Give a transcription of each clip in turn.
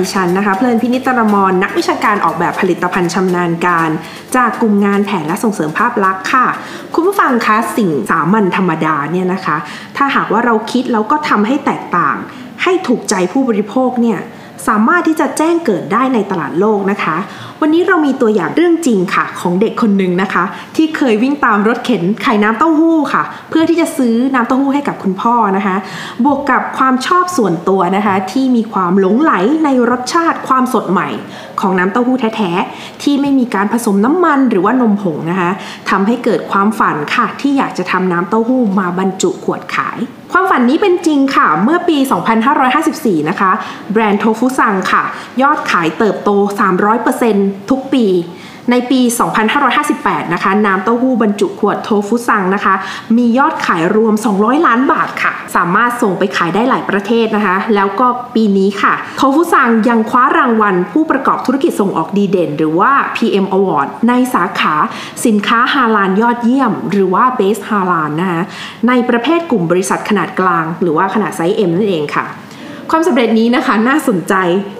ดิฉันนะคะเพลินพินิจตรมรนักวิชาการออกแบบผลิตภัณฑ์ชำนาญการ จากกลุ่มงานแผนและส่งเสริมภาพลักษณ์ค่ะ คุณผู้ฟังคะสิ่งสามัญธรรมดาเนี่ยนะคะ ถ้าหากว่าเราคิดแล้วก็ทำให้แตกต่าง ให้ถูกใจผู้บริโภคเนี่ย สามารถที่จะแจ้งเกิดได้ในตลาดโลกนะคะ วันนี้เรามีตัวอย่างเรื่องจริงค่ะ ของเด็กคนหนึ่งนะคะ ที่เคยวิ่งตามรถเข็นไข่น้ำเต้าหู้ค่ะ เพื่อที่จะซื้อน้ำเต้าหู้ให้กับคุณพ่อนะคะ บวกกับความชอบส่วนตัวนะคะ ที่มีความหลงไหลในรสชาติความสดใหม่ ของน้ำเต้าหู้แท้ๆที่ไม่มีการผสมน้ำมันหรือว่านมผงนะคะทำให้เกิดความฝันค่ะ ที่อยากจะทำน้ำเต้าหู้มาบรรจุขวดขายความฝันนี้เป็นจริงค่ะ เมื่อปี 2554 นะคะ แบรนด์โทฟุซังค่ะ ยอดขายเติบโต 300%ทุกปี ในปี 2558 นะคะ น้ำเต้าหู้บรรจุขวดโทฟุซังนะคะ มียอดขายรวม 200 ล้านบาทค่ะ สามารถส่งไปขายได้หลายประเทศนะคะ แล้วก็ปีนี้ค่ะ โทฟุซังยังคว้ารางวัลผู้ประกอบธุรกิจส่งออกดีเด่น หรือว่า PM Award ในสาขาสินค้าฮาลาลยอดเยี่ยม หรือว่า Best ฮาลาลนะคะ ในประเภทกลุ่มบริษัทขนาดกลาง หรือว่าขนาดไซส์ M นั่นเองค่ะ ความสำเร็จนี้นะคะน่าสนใจ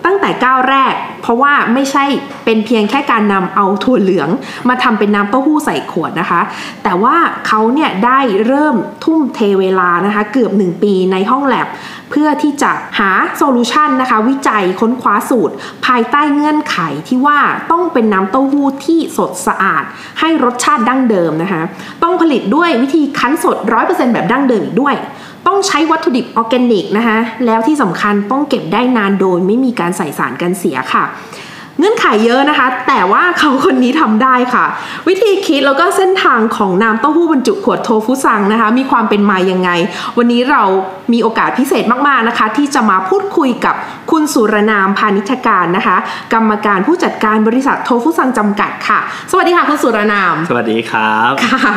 ตั้งแต่ก้าวแรก เพราะว่าไม่ใช่เป็นเพียงแค่การนำเอาถั่วเหลือง มาทำเป็นน้ำเต้าหู้ใส่ขวดนะคะ แต่ว่าเขาเนี่ยได้เริ่มทุ่มเทเวลานะคะเกือบ 1 ปีในห้องแลบเพื่อที่จะหา solution นะคะวิจัยค้นคว้าสูตร ภายใต้เงื่อนไขที่ว่าต้องเป็นน้ำเต้าหู้ที่สดสะอาด ให้รสชาติดั้งเดิมนะคะ ต้องผลิตด้วยวิธีคั้นสด 100%แบบดั้งเดิมอีกด้วย ต้องใช้วัตถุดิบออร์แกนิกนะคะแล้วที่สำคัญต้องเก็บได้นานโดยไม่มีการใส่สารกันเสียค่ะ เงื่อนไขเยอะนะคะ แต่ว่าเขาคนนี้ทำได้ค่ะ วิธีคิดแล้วก็เส้นทางของน้ำเต้าหู้บรรจุขวดโทฟุซังนะคะ มีความเป็นมายังไง วันนี้เรามีโอกาสพิเศษมากๆนะคะ ที่จะมาพูดคุยกับคุณสุรนามพานิชการนะคะ กรรมการผู้จัดการบริษัทโทฟุซังจำกัดค่ะ สวัสดีค่ะคุณสุรนาม สวัสดีครับค่ะ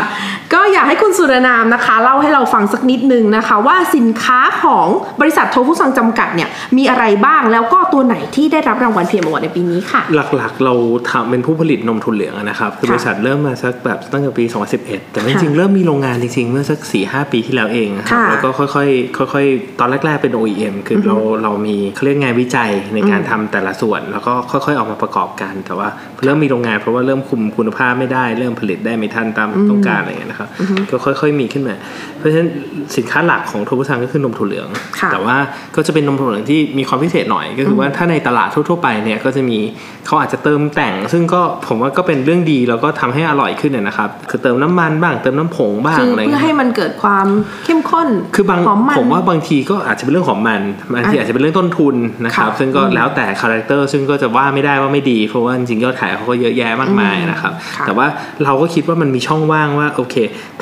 ก็อยากให้คุณสุรนามนะคะ เล่าให้เราฟังสักนิดนึงนะคะ ว่าสินค้าของบริษัทโทฟุซังจำกัดเนี่ยมีอะไรบ้างแล้วก็ตัวไหนที่ได้รับรางวัลเพียมอวอร์ดในปีนี้ค่ะ หลักๆ เราทำเป็นผู้ผลิตนมทุนเหลืองอะนะครับ คือค่ะบริษัทเริ่มมาสักแบบตั้งแต่ปี 2011 แต่จค่ะริงๆเริ่มมีโรงงานจริงๆ เมื่อสัก 4-5 ปีที่แล้วเองนะครับค่ะแล้วก็ค่อยๆค่อยๆ ตอนแรกๆเป็น OEM คืออเราเรามีเขาเรียกงานวิจัยในการทำแต่ละส่วน แล้วก็ค่อยๆออกมาประกอบกันแต่ว่าเริ่มมีโรงงานเพราะว่าเริ่มคุมคุณภาพไม่ได้เริ่มผลิตได้ไม่ทันตามต้องการอะไรอย่างเงี้ยนะครับก็ค่อย ๆ มีขึ้นมา เพราะฉะนั้นสินค้าหลักของโทบุซังก็คือนมถั่วเหลืองค่ะแต่ว่าก็จะเป็นนมถั่วเหลืองที่มีความพิเศษหน่อย ก็คือว่าถ้าในตลาดทั่ว ๆ ไปเนี่ยก็จะมีเขาอาจจะเติมแต่ง ซึ่งก็ผมว่าก็เป็นเรื่องดีแล้วก็ทำให้อร่อยขึ้นนะนะครับคือเติมน้ำมันบ้างเติมนมผงบ้างคืออะไรเพื่อเงี้ยให้มันเกิดความเข้มข้นคือบางหอมมันผมว่าบางทีก็อาจจะเป็นเรื่องของมันบางทีอะอาจจะเป็นเรื่องต้นทุนนะครับค่ะซึ่งก็อืมแล้วแต่ character ซึ่งก็จะว่าไม่ได้ว่าไม่ดี เพราะว่าจริงๆยอดขายเขาก็เยอะแยะมากมายนะครับค่ะแต่ว่าเราก็คิดว่ามันมีช่องว่างว่าโอเค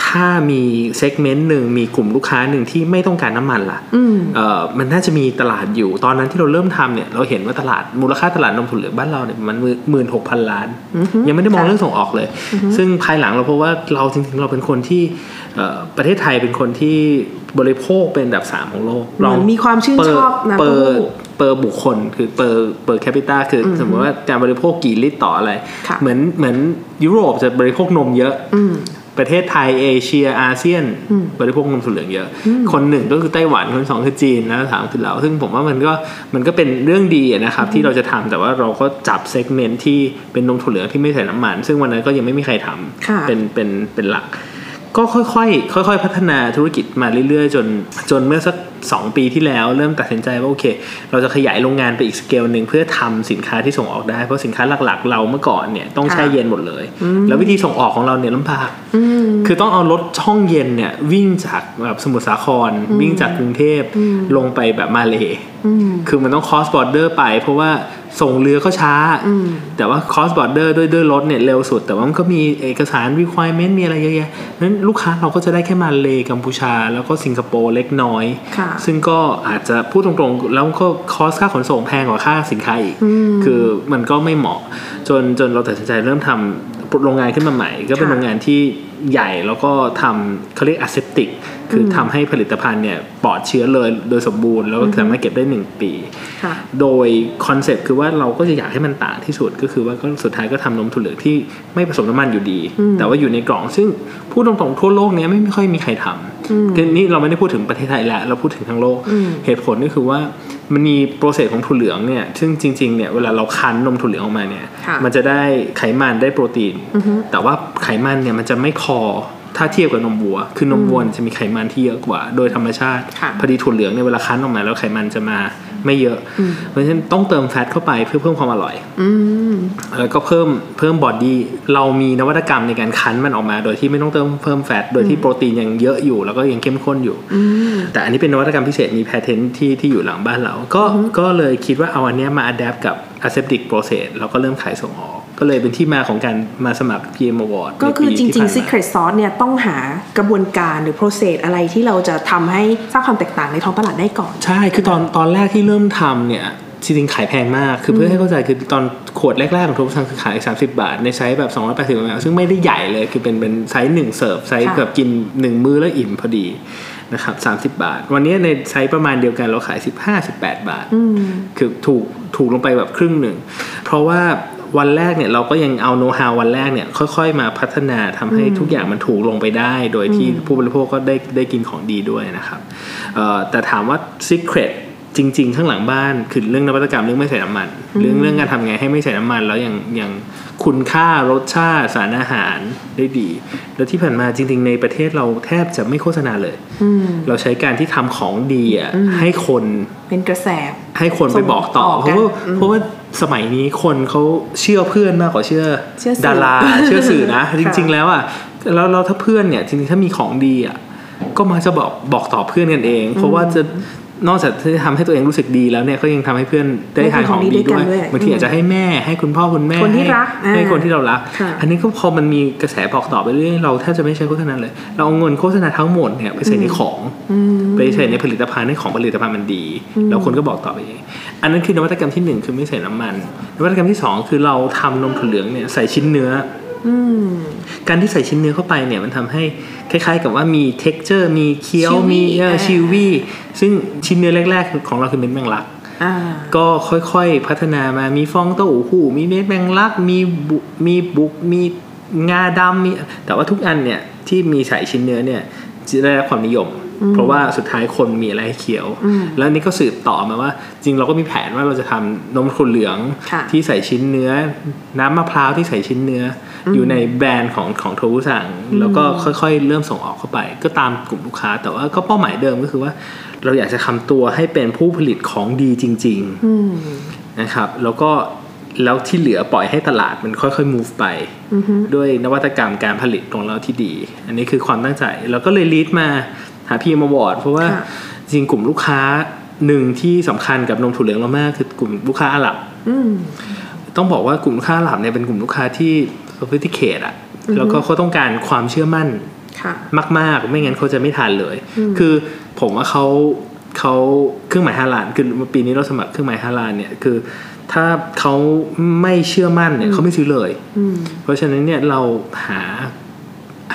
ถ้ามี segment หนึ่งมีกลุ่มลูกค้าหนึ่งที่ไม่ต้องการน้ำมันล่ะอืมเอ่อมันน่าจะมีตลาดอยู่ ตอนนั้นที่เราเริ่มทำเนี่ยเราเห็นว่าตลาดมูลค่าตลาดนมถั่วเหลืองบ้านเราเนี่ยมันหมื่นหกพันล้าน ยังไม่ได้มองค่ะเรื่องส่งออกเลย ซึ่งภายหลังเราพบว่าเราจริงๆเราเป็นคนที่เอ่อประเทศไทยเป็นคนที่บริโภคเป็นอันดับสามของโลกเหมือนมีความชื่นชอบน้ำเปอเต้าร์หู้ per บุคคลคือ per per capita คือสมมติว่าการบริโภคกี่ลิตรต่ออะไรค่ะเหมือนเหมือนยุโรปจะบริโภคนมเยอะอืม ประเทศไทยเอเชียอาเซียนอืมบริโภคนมถั่วเหลืองเยอะ คนหนึ่งก็คือไต้หวันคนสองคือจีนแล้วสามคือเราซึ่งผมว่ามันก็มันก็เป็นเรื่องดีอะนะครับ ที่เราจะทำแต่ว่าเราก็จับเซกเมนต์ที่เป็นนมถั่วเหลืองที่ไม่ใส่น้ำมัน ซึ่งวันนั้นก็ยังไม่มีใครทำค่ะเป็นเป็นเป็นหลัก ก็ค่อยๆค่อย ๆ พัฒนาธุรกิจมาเรื่อย ๆ จนจนเมื่อสัก 2 ปีที่แล้วเริ่มตัดสินใจว่าโอเค เราจะขยายโรงงานไปอีกสเกลหนึ่งเพื่อทำสินค้าที่ส่งออกได้ เพราะสินค้าหลักๆ เราเมื่อก่อนเนี่ยต้องแช่ค่ะเย็นหมดเลย แล้ววิธีส่งออกของเราเนี่ยลำบากอืมคือต้องเอารถช่องเย็นเนี่ยวิ่งจากแบบสมุทรสาคร วิ่งจากกรุงเทพลงไปแบบมาเลอืมคือมันต้อง cross border ไป เพราะว่า ส่งเรือก็ช้าอืมแต่ว่า cross border ด้วยด้วยรถเนี่ยเร็วสุด แต่ว่ามันก็มีเอกสาร requirement มีอะไรเยอะแยะนั้นลูกค้าเราก็จะได้แค่มาเลกัมพูชา แล้วก็สิงคโปร์เล็กน้อยค่ะซึ่งก็อาจจะพูดตรงๆ แล้วก็ cost ค่าขนส่งแพงกว่าค่าสินค้าอีก คือมันก็ไม่เหมาะ จนจนเราตัดสินใจเริ่มทำโรงงานขึ้นมาใหม่ ก็เป็นค่ะโรงงานที่ใหญ่แล้วก็ทำเขาเรียก aseptic คือทำให้ผลิตภัณฑ์เนี่ยปลอดเชื้อเลยโดยสมบูรณ์ แล้วก็สามารถเก็บได้หนึ่งปีค่ะโดยคอนเซ็ปต์คือว่าเราก็จะอยากให้มันต่างที่สุดก็คือว่าก็สุดท้ายก็ทำนมถั่วเหลืองที่ไม่ผสมน้ำมันอยู่ดี แต่ว่าอยู่ในกล่องซึ่งพูดตรงๆทั่วโลกเนี้ยไม่ไม่ค่อยมีใครทำคือนี่เราไม่ได้พูดถึงประเทศไทยแล้วเราพูดถึงทั้งโลก เหตุผลก็คือว่ามันมีโปรเซสของถั่วเหลืองเนี่ย ซึ่งจริงๆ เนี่ย เวลาเราคั้นนมถั่วเหลืองออกมาเนี่ยค่ะมันจะได้ไขมันได้โปรตีน แต่ว่าไขมันเนี่ยมันจะไม่พอ ถ้าเทียบกับนมวัว คือนมวัวเนี่ยจะมีไขมันที่เยอะกว่า โดยธรรมชาติค่ะพอดีถั่วเหลืองเนี่ยเวลาคั้นออกมาแล้วไขมันจะมาไม่เยอะ เพราะฉะนั้นต้องเติมแฟตเข้าไปเพื่อเพิ่มความอร่อยอืมแล้วก็เพิ่มเพิ่ม body เรามีนวัตกรรมในการคั้นมันออกมา โดยที่ไม่ต้องเติมเพิ่ม fat โดยที่โปรตีนยังเยอะอยู่ แล้วก็ยังเข้มข้นอยู่ แต่อันนี้เป็นนวัตกรรมพิเศษมี patent ที่ที่อยู่หลังบ้านเรา ก็ก็เลยคิดว่าเอาอันเนี้ยมา adapt กับ aseptic process แล้วก็เริ่มขายส่งออก ก็เลยเป็นที่มาของการมาสมัคร PM Award ก็คือในปีจริงที่ผ่านๆมา secret sauce เนี่ยต้องหากระบวนการหรือ process อะไรที่เราจะทำให้สร้างความแตกต่างในท้องตลาดได้ก่อน ใช่คือตอนตอนแรกที่เริ่มทำเนี่ยจริงๆขายแพงมาก คือเพื่อให้เข้าใจคือตอนขวดแรกๆของโทฟุซังคือขาย 30 บาท ในไซส์แบบ 280มลซึ่งไม่ได้ใหญ่เลยคือเป็นเป็นไซส์หนึ่ง serve size ค่ะแบบกิน1มื้อแล้วอิ่มพอดีนะครับ30บาท วันนี้ในไซส์ประมาณเดียวกันเราขาย 15-18 บาท คือถูกถูกลงไปแบบครึ่งหนึ่ง เพราะว่า วันแรกเนี่ยเราก็ยังเอาโน้ตฮาววันแรกเนี่ยค่อยๆ มาพัฒนาทำให้ทุกอย่างมันถูกลงไปได้ โดยที่ผู้บริโภคก็ได้ได้กินของดีด้วยนะครับเอ่อแต่ถามว่า Secret จริง ๆ ข้างหลังบ้านคือเรื่องนวัตกรรมเรื่องไม่ใส่น้ำมัน เรื่องเรื่องการทำไงให้ไม่ใส่น้ำมันแล้วยังยังคุณค่ารสชาติสารอาหารได้ดี แล้วที่ผ่านมาจริง ๆ ในประเทศเราแทบจะไม่โฆษณาเลยเราใช้การที่ทำของดีอะให้คนเป็นกระแส ให้คนไปบอกต่อส่งต่อเพราะว่ากันอืมเพราะว่าสมัยนี้คนเขาเชื่อเพื่อนมากกว่าเชื่อเชื่อสื่อดาราเชื่อสื่อนะค่ะจริง ๆ แล้วอะแล้วเราถ้าเพื่อนเนี่ยจริงๆถ้ามีของดีอะก็มักจะบอกบอกต่อเพื่อนกันเอง เพราะว่าจะ นอกจากที่ทำให้ตัวเองรู้สึกดีแล้วเนี่ยก็ยังทำให้เพื่อนได้ทานของดีด้วยบางทีอาจจะให้แม่ให้คุณพ่อคุณแม่คนที่รักให้ให้อ่าคนที่เรารักค่ะอันนี้ก็พอมันมีกระแสบอกต่อไปเรื่อยเราแทบจะไม่ใช้โฆษณาเลย เราเอาเงินโฆษณาทั้งหมดเนี่ยไปใส่ในของไปใส่ในผลิตภัณฑ์ให้ของผลิตภัณฑ์มันดีแล้วคนก็บอกต่อไปเองอันนั้นคือนวัตกรรมที่หนึ่งคือไม่ใส่น้ำมันนวัตกรรมที่สองคือเราทำนมถั่วเหลืองเนี่ยใส่ชิ้นเนื้ออ การที่ใส่ชิ้นเนื้อเข้าไปเนี่ยมันทำให้คล้ายๆ กับว่ามี t e x t อร์มีเคี้ยว Chewy มีเอออ่าชิววี่ ซึ่งชิ้นเนื้อแรก ๆ ของเราคือเม็ดแมงลักอ่าก็ค่อยๆพัฒนามามีฟองเต้าหู้มีเม็ดแมงลักมีบุมีบุกมีงาดำมีแต่ว่าทุกอันเนี่ยที่มีใส่ชิ้นเนื้อเนี่ยจะได้รับความนิยม เพราะว่าสุดท้ายคนมีอะไรให้เคี้ยว แล้วนี่ก็สืบต่อมาว่า จริงเราก็มีแผนว่าเราจะทำนมถั่วเหลืองค่ะที่ใส่ชิ้นเนื้อ น้ำมะพร้าวที่ใส่ชิ้นเนื้อออยู่ในแบรนด์ของของโทบุสั่งแล้วก็ค่อยๆ เริ่มส่งออกเข้าไป ก็ตามกลุ่มลูกค้า แต่ว่าก็เป้าหมายเดิมก็คือว่า เราอยากจะทำตัวให้เป็นผู้ผลิตของดีจริงๆนะครับ แล้วก็แล้วที่เหลือปล่อยให้ตลาดมันค่อยๆ move ไป ด้วยนวัตกรรมการผลิตของเราที่ดี อันนี้คือความตั้งใจแล้วก็เลยลีดมา หาพีมาวอร์ดเพราะว่าค่ะจริงกลุ่มลูกค้าหนึ่งที่สำคัญกับนมถั่วเหลืองเรามากคือกลุ่มลูกค้าอาหรับอืมต้องบอกว่ากลุ่มลูกค้าอาหรับเนี่ยเป็นกลุ่มลูกค้าที่ sophisticated อะแล้วก็เขาต้องการความเชื่อมั่นค่ะมาก ๆ ไม่งั้นเขาจะไม่ทานเลย คือผมว่าเขาเขาเครื่องหมายฮาลาลคือปีนี้เราสมัครเครื่องหมายฮาลาลเนี่ยคือ ถ้าเขาไม่เชื่อมั่นเนี่ยเขาไม่ซื้อเลย เพราะฉะนั้นเนี่ยเราหา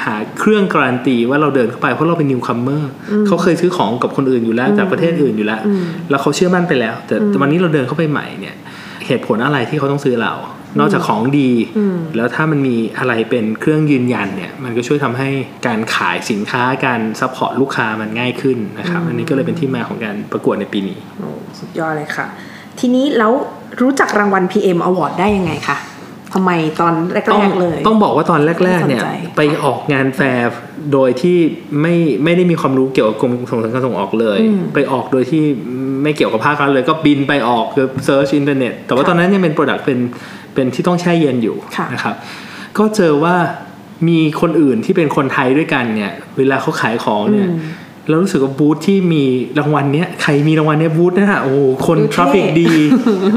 หาเครื่องการันตีว่าเราเดินเข้าไปเพราะเราเป็น newcomerเขาเคยซื้อของกับคนอื่นอยู่แล้วจากประเทศอื่นอยู่แล้ว แล้วเขาเชื่อมั่นไปแล้ว แต่แต่วันนี้เราเดินเข้าไปใหม่เนี่ยเหตุผลอะไรที่เขาต้องซื้อเรา นอกจากของดี แล้วถ้ามันมีอะไรเป็นเครื่องยืนยันเนี่ย มันก็ช่วยทำให้การขายสินค้าการ support ลูกค้ามันง่ายขึ้นนะครับ อันนี้ก็เลยเป็นที่มาของการประกวดในปีนี้โอ้สุดยอดเลยค่ะ ทีนี้แล้วรู้จักรางวัล PM Award ได้ยังไงคะ ทำไมตอนแรต้องกๆเลย ต้องบอกว่าตอนแรกๆเนี่ยสนใจไปออกงานแฟร์โดยที่ไม่ไม่ได้มีความรู้เกี่ยวกับกรมส่งเสริมการส่งออกเลย ไปออกโดยที่ไม่เกี่ยวกับภาครัฐเลย ก็บินไปออกคือ search อินเทอร์เน็ตแต่ว่าตอนนั้นยังเป็น product เป็นเป็นที่ต้องแช่เย็นอยู่ค่ะนะครับ ก็เจอว่ามีคนอื่นที่เป็นคนไทยด้วยกันเนี่ย เวลาเขาขายของเนี่ยเรารู้สึกว่าบูธที่มีรางวัลเนี้ยใครมีรางวัลเนี้ยบูธนะฮะโอ้โหคนดูเท่ทราฟิกดี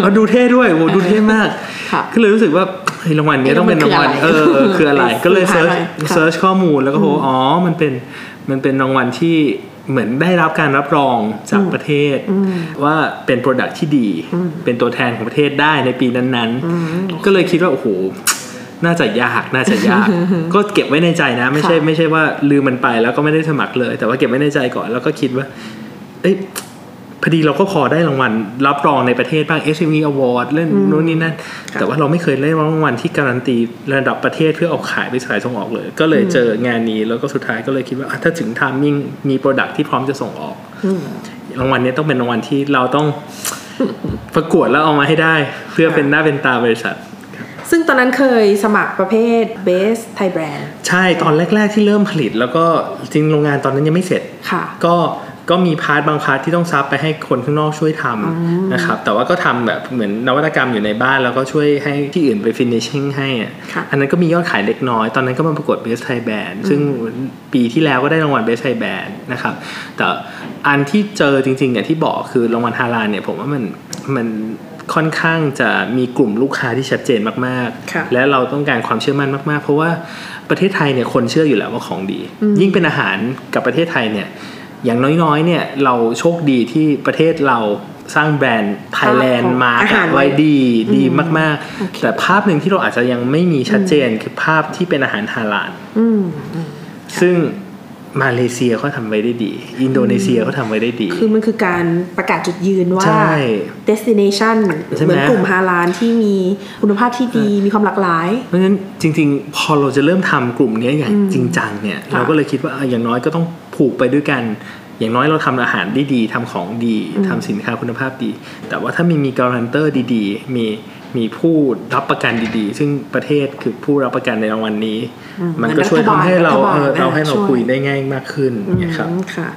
แล้วดูเท่ด้วยโอ้โหดูเท่มากค่ะก็เลยรู้สึกว่าเฮ้ย รางวัลเนี้ยต้องเป็นรางวัลเอ๊ะเออคืออะไรมันคืออะไรก็เลย search หาหน่อยค่ะเซิร์ชข้อมูลแล้วก็พบว่าอ๋อมันเป็นมันเป็นรางวัลที่เหมือนได้รับการรับรองจากประเทศ ว่าเป็น product ที่ดี เป็นตัวแทนของประเทศได้ในปีนั้นๆ ก็เลยคิดว่าโอ้โหน่าจะยากน่าจะยาก ก็เก็บไว้ในใจนะ ไม่ใช่ค่ะไม่ใช่ว่าลืมมันไปแล้วก็ไม่ได้สมัครเลย แต่ว่าเก็บไว้ในใจก่อนแล้วก็คิดว่า เอ้ย พอดีเราก็พอได้รางวัลรับรองในประเทศบ้าง SME Award เล่นนู่นนี่นั่น แต่ว่าเราไม่เคยได้รางวัลที่การันตีระดับประเทศเพื่อเอาขายไปขายส่งออกเลย ก็เลยเจองานนี้แล้วก็สุดท้ายก็เลยคิดว่าอะถ้าถึง timing มี product ที่พร้อมจะส่งออกอืมรางวัลนี้ต้องเป็นรางวัลที่เราต้องประกวดแล้วเอามาให้ได้ เพื่อเป็นหน้าเป็นตาบริษัทซึ่งตอนนั้นเคยสมัครประเภท Best Thai Brand ใช่ตอนแรก ๆ ที่เริ่มผลิต แล้วก็จริงโรงงานตอนนั้นยังไม่เสร็จค่ะก็ ก็มี part บาง part ที่ต้อง sub ไปให้คนข้างนอกช่วยทำนะครับแต่ว่าก็ทำแบบเหมือนนวัตกรรมอยู่ในบ้าน แล้วก็ช่วยให้ที่อื่นไป finishing ให้อะค่ะอันนั้นก็มียอดขายเล็กน้อย ตอนนั้นก็มาประกวด Best Thai Brand ซึ่งปีที่แล้วก็ได้รางวัล Best Thai Brand นะครับแต่อันที่เจอจริงๆอย่างที่บอกคือรางวัลฮาลาลเนี่ยผมว่ามันมันค่อนข้างจะมีกลุ่มลูกค้าที่ชัดเจนมากค่ะๆและเราต้องการความเชื่อมั่นมากๆ เพราะว่าประเทศไทยเนี่ยคนเชื่ออยู่แล้วว่าของดี ยิ่งเป็นอาหารกับประเทศไทยเนี่ย อย่างน้อยๆเนี่ยเราโชคดีที่ประเทศเราสร้างแบรนด์ไทยแลนด์มาอาหารไว้ดีดีมากโอเคๆแต่ภาพหนึ่งที่เราอาจจะยังไม่มีชัดเจนคือภาพที่เป็นอาหารฮาลาลอืมอืมซึ่งมาเลเซียเขาทำไว้ได้ดี อินโดนีเซียเขาทำไว้ได้ดี คือมันคือการประกาศจุดยืนว่าใช่ destination ใช่ไหมเหมือนกลุ่มฮาลาลที่มีคุณภาพที่ดีมีความหลากหลาย เพราะฉะนั้นจริง ๆ พอเราจะเริ่มทำกลุ่มนี้อย่างจริงจังเนี่ยค่ะเราก็เลยคิดว่าเอออย่างน้อยก็ต้อง ผูกไปด้วยกัน อย่างน้อยเราทำอาหารได้ดีทำของดีทำสินค้าคุณภาพดี แต่ว่าถ้ามีมีการันเตอร์ดีๆ มีมีผู้รับประกันดีๆ ซึ่งประเทศคือผู้รับประกันในรางวัลนี้อืมมันก็ช่วยทำให้เรารัฐบาลเออเราให้เราช่วยคุยได้ง่ายมากขึ้นนะครับอืมค่ะ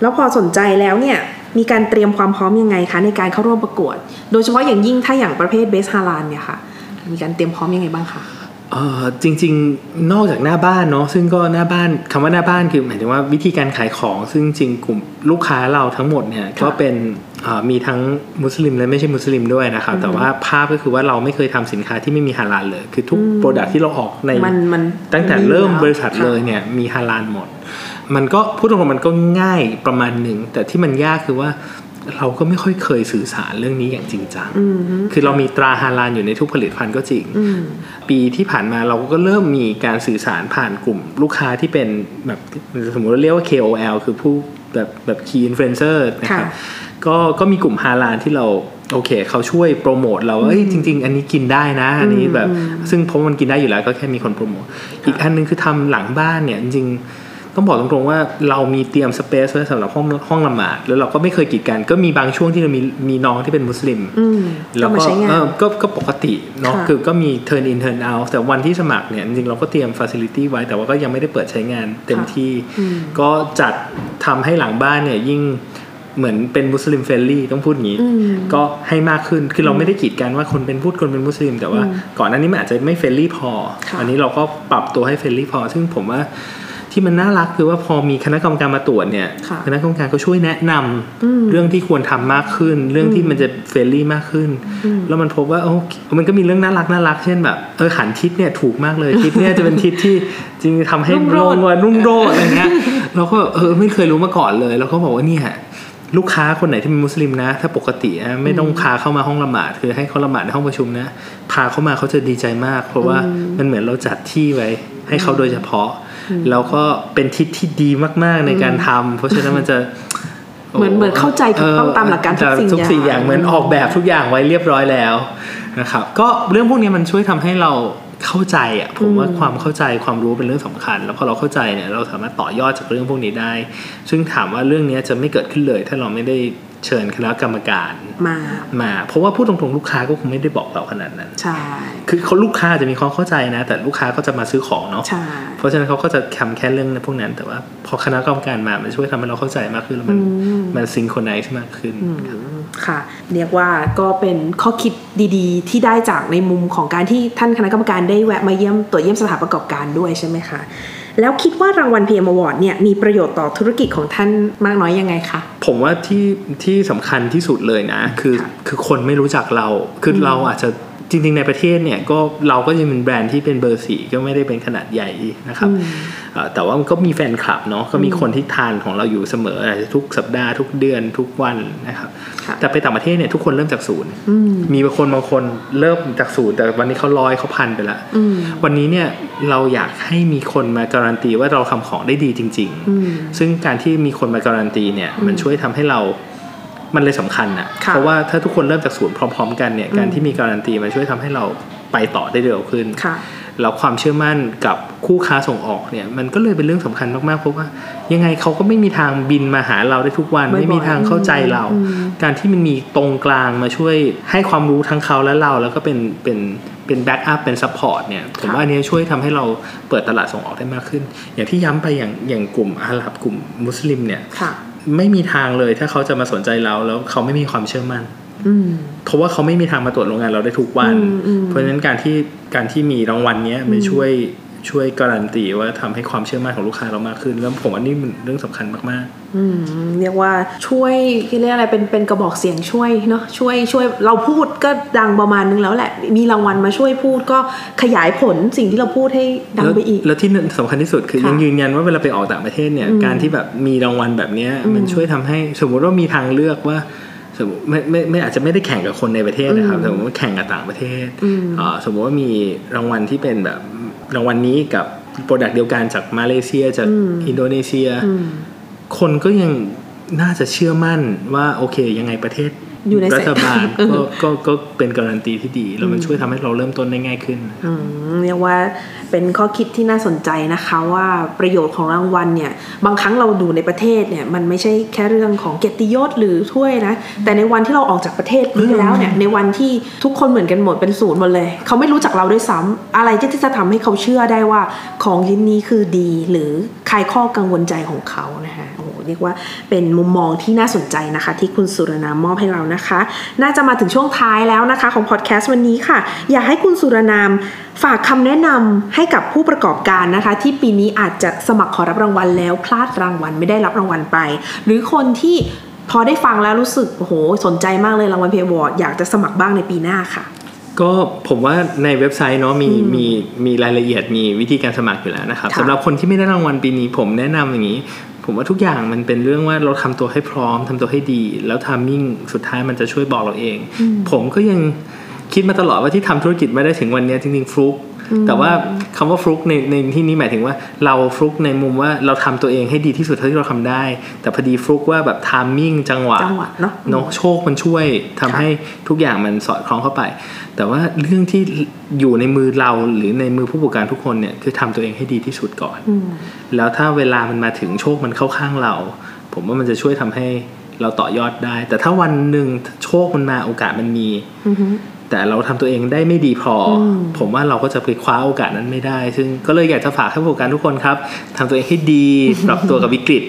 แล้วพอสนใจแล้วเนี่ยมีการเตรียมความพร้อมยังไงคะในการเข้าร่วมประกวด โดยเฉพาะอย่างยิ่งถ้าอย่างประเภท Best h a l a l เนี่ยค่ะ มีการเตรียมพร้อมยังไงบ้างคะเออ จริงๆ นอกจากหน้าบ้านเนาะซึ่งก็หน้าบ้านคำว่าหน้าบ้านคือหมายถึงว่าวิธีการขายของ ซึ่งจริงกลุ่มลูกค้าเราทั้งหมดเนี่ยก็เป็นเอ่อมีทั้งมุสลิมและไม่ใช่มุสลิมด้วยนะครับแต่ว่าภาพก็คือว่าเราไม่เคยทำสินค้าที่ไม่มีฮาลาลเลย คือทุกโปรดักที่เราออกในมันมันตั้งแต่เริ่มบริษัทค่ะเลยเนี่ยมีฮาลาลหมด มันก็พูดตรงๆมันก็ง่ายประมาณหนึ่งแต่ที่มันยากคือว่า เราก็ไม่ค่อยเคยสื่อสารเรื่องนี้อย่างจริงจังอืมคือเรามีตราฮาลาลอยู่ในทุกผลิตภัณฑ์ก็จริงอืมปีที่ผ่านมาเราก็เริ่มมีการสื่อสารผ่านกลุ่มลูกค้าที่เป็นแบบสมมุติเราเรียกว่า KOL คือผู้แบบแบบ Key Influencer นะครับค่ะก็ก็มีกลุ่มฮาลาลที่เราโอเค เขาช่วยโปรโมทเราว่าเอ้ยจริง ๆ อันนี้กินได้นะ อันนี้แบบซึ่งเพราะมันกินได้อยู่แล้วก็แค่มีคนโปรโมท อีกอันนึงคือทำหลังบ้านเนี่ยจริงๆ ต้องบอกตรงๆว่าเรามีเตรียม space ไว้สำหรับห้องห้องละหมาดแล้วเราก็ไม่เคยกีดกัน ก็มีบางช่วงที่เรามีมีน้องที่เป็นมุสลิมอืมแล้วก็มาก็ใช้งานเออก็ก็ปกติเนาะค่ะคือก็มี turn in turn out แต่วันที่สมัครเนี่ยจริงๆเราก็เตรียม facility ไว้แต่ว่าก็ยังไม่ได้เปิดใช้งานเต็มที่ ก็จัดทำให้หลังบ้านเนี่ยยิ่งเหมือนเป็นมุสลิม friendly ต้องพูดอย่างนี้อืมก็ให้มากขึ้นคือเราไม่ได้กีดกันว่าคนเป็นพุทธคนเป็นมุสลิม แต่ว่าก่อนหน้านี้มันอาจจะไม่ friendly พอค่ะอันนี้เราก็ปรับตัวให้ friendly พอ ซึ่งผมว่า ที่มันน่ารักคือว่าพอมีคณะกรรมการมาตรวจเนี่ยค่ะคณะกรรมการก็ช่วยแนะนำเรื่องที่ควรทำมากขึ้น เรื่องที่มันจะ friendly มากขึ้น แล้วมันพบว่าโอ้มันก็มีเรื่องน่ารักน่ารักเช่นแบบเออหันทิศเนี่ยถูกมากเลยทิศเนี่ยจะเป็นทิศที่จริงๆทำให้รุ่งโรจน์ลงวันรุ่งโรจน์อะไรเงี้ยเราก็เออไม่เคยรู้มาก่อนเลยแล้วก็บอกว่าเนี่ยลูกค้าคนไหนที่เป็นมุสลิมนะ ถ้าปกตินะไม่ต้องพาเข้ามาห้องละหมาดคือให้เขาละหมาดในห้องประชุมนะ พาเข้ามาเขาจะดีใจมาก เพราะว่ามันเหมือนเราจัดที่ไว้ ให้เขาโดยเฉพาะ แล้วก็เป็นทิศที่ดีมากๆในการทำเพราะฉะนั้นมันจะเหมือนเหมือนเข้าใจถูกต้องตามหลักการทุกสิ่งทุกสิ่งอย่างเหมือนออกแบบทุกอย่างไว้เรียบร้อยแล้วนะครับก็เรื่องพวกนี้มันช่วยทำให้เราเข้าใจอะผมว่าความเข้าใจความรู้เป็นเรื่องสำคัญ แล้วพอเราเข้าใจเนี่ยเราสามารถต่อยอดจากเรื่องพวกนี้ได้ ซึ่งถามว่าเรื่องนี้จะไม่เกิดขึ้นเลย ถ้าเราไม่ได้ เชิญคณะกรรมการมามาเพราะว่าพูดตรงๆลูกค้าก็คงไม่ได้บอกเราขนาดนั้นใช่คือเขาลูกค้าจะมีความเข้าใจนะ แต่ลูกค้าก็จะมาซื้อของเนาะใช่เพราะฉะนั้นเขาก็จะทำแค่เรื่องในพวกนั้น แต่ว่าพอคณะกรรมการมามันช่วยทำให้เราเข้าใจมากขึ้นแล้วมันมันซิงโครไนซ์มากขึ้นครับค่ะ เรียกว่าก็เป็นข้อคิดดีๆ ที่ได้จากในมุมของการที่ท่านคณะกรรมการได้แวะมาเยี่ยมตรวจเยี่ยมสถานประกอบการด้วยใช่ไหมคะ แล้วคิดว่ารางวัล PM Award เนี่ยมีประโยชน์ต่อธุรกิจของท่านมากน้อยยังไงคะผมว่าที่ที่สำคัญที่สุดเลยนะ คือค,คือคนไม่รู้จักเรา คือเราอาจจะ จริงๆในประเทศเนี่ยก็เราก็ยังเป็นแบรนด์ที่เป็นเบอร์สี่ก็ไม่ได้เป็นขนาดใหญ่นะครับเอ่อแต่ว่ามันก็มีแฟนคลับเนาะก็มีคนที่ทานของเราอยู่เสมออาจจะทุกสัปดาห์ทุกเดือนทุกวันนะครับค่ะแต่ไปต่างประเทศเนี่ยทุกคนเริ่มจากศูนย์มีบางคนบางคนเริ่มจากศูนย์แต่วันนี้เขาร้อยเขาพันไปละวันนี้เนี่ยเราอยากให้มีคนมาการันตีว่าเราทำของได้ดีจริง ๆ ซึ่งการที่มีคนมาการันตีเนี่ยมันช่วยทำให้เรา มันเลยสำคัญอะค่ะเพราะว่าถ้าทุกคนเริ่มจากศูนย์พร้อม ๆ กันเนี่ยการที่มีการันตีมันช่วยทำให้เราไปต่อได้เร็วขึ้นค่ะแล้วความเชื่อมั่นกับคู่ค้าส่งออกเนี่ยมันก็เลยเป็นเรื่องสำคัญมากๆเพราะว่า ยังไงเขาก็ไม่มีทางบินมาหาเราได้ทุกวันบ่อยๆไม่มีทางเข้าใจเราอืมการที่มันมีตรงกลางมาช่วยให้ความรู้ทั้งเขาและเรา แล้วก็เป็นเป็นเป็น backup เป็น support เนี่ยผมว่าอันนี้ช่วยทำให้เราเปิดตลาดส่งออกได้มากขึ้น อย่างที่ย้ำไปอย่างอย่างกลุ่มอาหรับกลุ่มมุสลิมเนี่ยค่ะ ไม่มีทางเลยถ้าเขาจะมาสนใจเราแล้วเขาไม่มีความเชื่อมั่นอืมเพราะว่าเขาไม่มีทางมาตรวจโรงงานเราได้ทุกวันอืมอืมเพราะฉะนั้นการที่การที่มีรางวัลเนี้ยมันช่วย ช่วยการันตีว่าทำให้ความเชื่อมั่นของลูกค้าเรามากขึ้น แล้วผมว่านี่เป็นเรื่องสำคัญมากอืมเรียกว่าช่วยเรียกอะไรเป็นเป็นกระบอกเสียงช่วยเนาะช่วยช่วยเราพูดก็ดังประมาณนึงแล้วแหละ มีรางวัลมาช่วยพูดก็ขยายผลสิ่งที่เราพูดให้ๆดังแล้วไปอีก แล้วที่สำคัญที่สุดคือค่ะยังยืนยันว่าเวลาไปออกต่างประเทศเนี่ยอืมการที่แบบมีรางวัลแบบเนี้ยอืมมันช่วยทำให้สมมุติว่ามีทางเลือกว่าสมมติไม่ไม่ไม่อาจจะไม่ได้แข่งกับคนในประเทศนะครับอืมสมมติว่าแข่งกับต่างประเทศอืมอ่าสมมติว่ามีรางวัลที่เป็นแบบ รางวัลนี้กับ product เดียวกันจากมาเลเซียจากอืมอินโดนีเซียอืมคนก็ยังน่าจะเชื่อมั่นว่าโอเคยังไงประเทศอยู่ในรัฐบาลเออก็ก็ก็เป็นการันตีที่ดี แล้วมันช่วยทำให้เราเริ่มต้นได้ง่ายขึ้นอืมเรียกว่าเป็นข้อคิดที่น่าสนใจนะคะว่าประโยชน์ของรางวัลเนี่ยบางครั้งเราดูในประเทศเนี่ยมันไม่ใช่แค่เรื่องของเกียรติยศหรือถ้วยนะแต่ในวันที่เราออกจากประเทศนี้ไปแล้วเนี่ยในวันที่ทุกคนเหมือนกันหมดเป็นศูนย์หมดเลย เขาไม่รู้จักเราด้วยซ้ำอะไรที่จะทำให้เขาเชื่อได้ว่าของชิ้นนี้คือดี หรือคลายข้อกังวลใจของเขานะคะโอ้โหเรียกว่าเป็นมุมมองที่น่าสนใจนะคะ ที่คุณสุรนามมอบให้เรานะคะ น่าจะมาถึงช่วงท้ายแล้วนะคะ ของพอดแคสต์วันนี้ค่ะ อยากให้คุณสุรนามฝากคำแนะนำให้กับผู้ประกอบการนะคะ ที่ปีนี้อาจจะสมัครขอรับรางวัลแล้วพลาดรางวัลไม่ได้รับรางวัลไป หรือคนที่พอได้ฟังแล้วรู้สึกโอ้โหสนใจมากเลยรางวัลเพย์วอร์ดอยากจะสมัครบ้างในปีหน้าค่ะ ก็ผมว่าในเว็บไซต์เนาะมีมีมีรายละเอียดมีวิธีการสมัครอยู่แล้วนะครับค่ะสำหรับคนที่ไม่ได้รางวัลปีนี้ผมแนะนำอย่างนี้ ผมว่าทุกอย่างมันเป็นเรื่องว่าเราทำตัวให้พร้อมทำตัวให้ดี แล้ว timing สุดท้ายมันจะช่วยบอกเราเอง ผมก็ยังคิดมาตลอดว่าที่ทำธุรกิจมาได้ถึงวันเนี้ยจริงๆฟลุก แต่ว่าคำว่าฟลุกในในที่นี้หมายถึงว่าเราฟลุกในมุมว่าเราทำตัวเองให้ดีที่สุดเท่าที่เราทำได้ แต่พอดีฟลุกว่าแบบ timing จังหวะจังหวะเนอะเนาะโชคมันช่วยทำให้ทุกอย่างมันสอดคล้องเข้าไป แต่ว่าเรื่องที่อยู่ในมือเราหรือในมือผู้ประกอบการทุกคนเนี่ยคือทำตัวเองให้ดีที่สุดก่อนอืมแล้วถ้าเวลามันมาถึงโชคมันเข้าข้างเรา ผมว่ามันจะช่วยทำให้เราต่อยอดได้ แต่ถ้าวันหนึ่งโชคมันมาโอกาสมันมีอือฮึ แต่เราทำตัวเองได้ไม่ดีพออมผมว่าเราก็จะไปคว้าโอกาสนั้นไม่ได้ ซึ่งก็เลยอยากจะฝากให้ผู้ประกอบการทุกคนครับทำตัวเองให้ดี ปรับตัวกับวิกฤต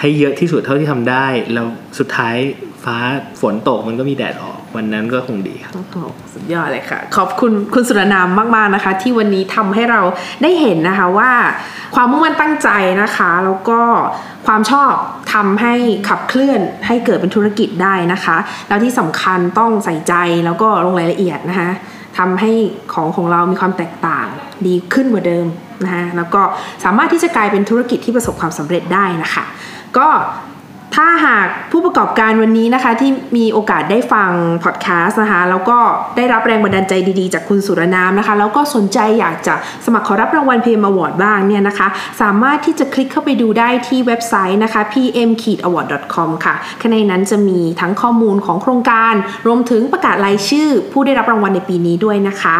ให้เยอะที่สุดเท่าที่ทำได้ แล้วสุดท้าย ฟ้าฝนตกมันก็มีแดดออก วันนั้นก็คงดีครับโอ้โหสุดยอดเลยค่ะ ขอบคุณคุณสุรนามมาก ๆนะคะ ที่วันนี้ทำให้เราได้เห็นนะคะว่า ความมุ่งมั่นตั้งใจนะคะ แล้วก็ความชอบทำให้ขับเคลื่อนให้เกิดเป็นธุรกิจได้นะคะ แล้วที่สำคัญต้องใส่ใจแล้วก็ลงรายละเอียดนะคะทำให้ของของเรามีความแตกต่างดีขึ้นกว่าเดิมนะคะแล้วก็สามารถที่จะกลายเป็นธุรกิจที่ประสบความสำเร็จได้นะคะ ก็ ถ้าหากผู้ประกอบการวันนี้นะคะที่มีโอกาสได้ฟังพอดแคสต์นะคะแล้วก็ได้รับแรงบันดาลใจดีๆ จากคุณสุรนามนะคะแล้วก็สนใจอยากจะสมัครขอรับรางวัล PM Award บ้างเนี่ยนะคะ สามารถที่จะคลิกเข้าไปดูได้ที่เว็บไซต์นะคะ pm-award.com ค่ะข้างในนั้นจะมีทั้งข้อมูลของโครงการ รวมถึงประกาศรายชื่อ ผู้ได้รับรางวัลในปีนี้ด้วยนะคะ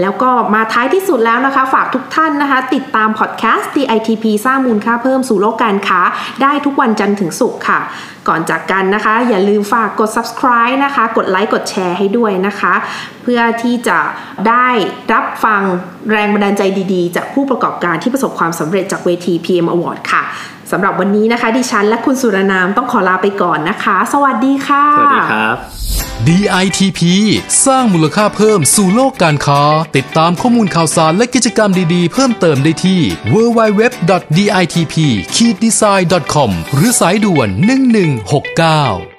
แล้วก็มาท้ายที่สุดแล้วนะคะ ฝากทุกท่านนะคะ ติดตามพอดแคสต์ DITP สร้างมูลค่าเพิ่มสู่โลกการค้า ได้ทุกวันจันทร์ถึงศุกร์ค่ะ ก่อนจากกันนะคะ อย่าลืมฝากกด subscribe นะคะ กดไลค์กดแชร์ให้ด้วยนะคะ เพื่อที่จะได้รับฟังแรงบันดาลใจดีๆ จากผู้ประกอบการที่ประสบความสำเร็จจากเวที PM Award ค่ะ สำหรับวันนี้นะคะ ดิฉันและคุณสุรนามต้องขอลาไปก่อนนะคะ สวัสดีค่ะ สวัสดีครับ DITP สร้างมูลค่าเพิ่มสู่โลกการค้า ติดตามข้อมูลข่าวสารและกิจกรรมดีๆ เพิ่มเติมได้ที่ www.ditp-design.com หรือสายด่วน 1169